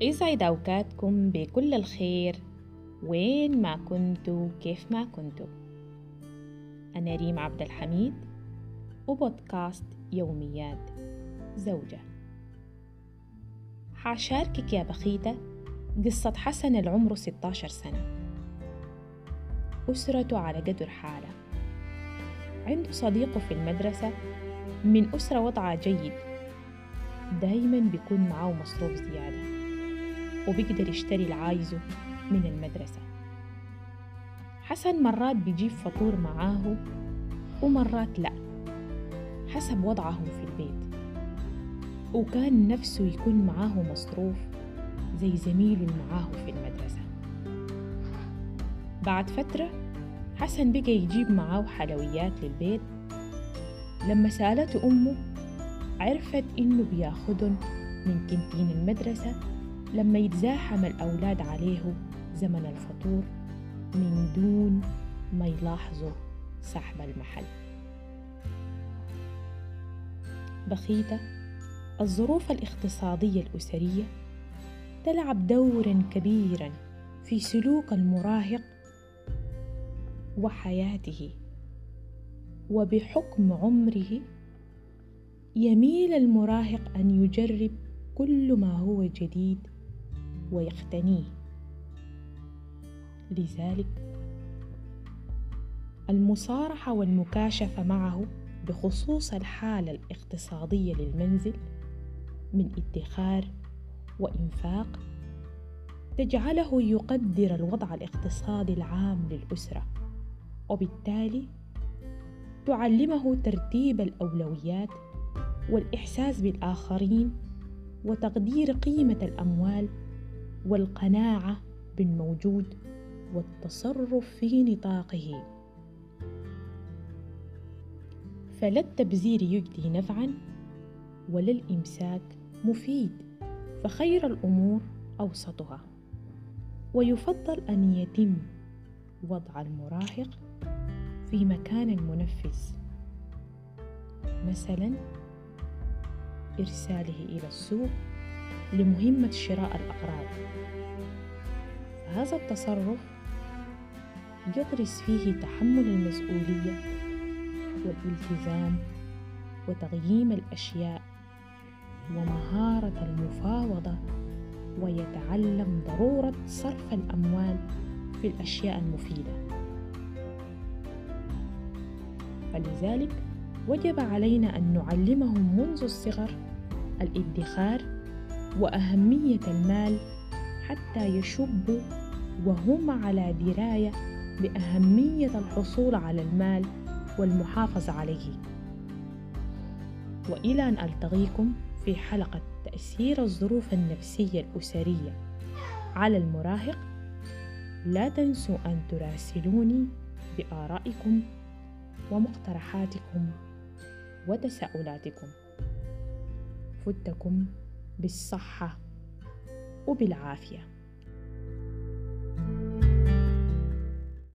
يسعد أوقاتكم بكل الخير وين ما كنتوا كيف ما كنتوا. أنا ريم عبد الحميد وبودكاست يوميات زوجة. حاشاركك يا بخيتة قصة حسن العمر 16 سنة. أسرته على قدر حالة. عنده صديقه في المدرسة من أسرة وضعها جيد. دايما بيكون معاه مصروف زيادة. وبيقدر يشتري العايزه من المدرسة. حسن مرات بيجيب فطور معاه ومرات لأ حسب وضعهم في البيت. وكان نفسه يكون معاه مصروف زي زميله معاه في المدرسة. بعد فترة حسن بقى يجيب معاه حلويات للبيت. لما سألته أمه عرفت إنه بياخدن من كنتين المدرسة لما يتزاحم الأولاد عليه زمن الفطور من دون ما يلاحظوا سحب المحل. بخيتة الظروف الاقتصادية الأسرية تلعب دورا كبيرا في سلوك المراهق وحياته وبحكم عمره يميل المراهق أن يجرب كل ما هو جديد ويقتنيه. لذلك المصارحة والمكاشفة معه بخصوص الحالة الاقتصادية للمنزل من ادخار وإنفاق تجعله يقدر الوضع الاقتصادي العام للأسرة وبالتالي تعلمه ترتيب الأولويات والإحساس بالآخرين وتقدير قيمة الأموال والقناعة بالموجود والتصرف في نطاقه. فلا التبذير يجدي نفعا ولا الإمساك مفيد فخير الأمور أوسطها. ويفضل أن يتم وضع المراهق في مكان منفذ مثلا إرساله إلى السوق لمهمة شراء الأغراض. هذا التصرف يغرس فيه تحمل المسؤولية والالتزام وتقييم الأشياء ومهارة المفاوضة ويتعلم ضرورة صرف الأموال في الأشياء المفيدة. فلذلك وجب علينا أن نعلمهم منذ الصغر الادخار وأهمية المال حتى يشبوا وهم على دراية بأهمية الحصول على المال والمحافظة عليه. وإلى أن ألتقيكم في حلقة تأثير الظروف النفسية الأسرية على المراهق لا تنسوا أن تراسلوني بآرائكم ومقترحاتكم وتساؤلاتكم. فدتكم بالصحة وبالعافية.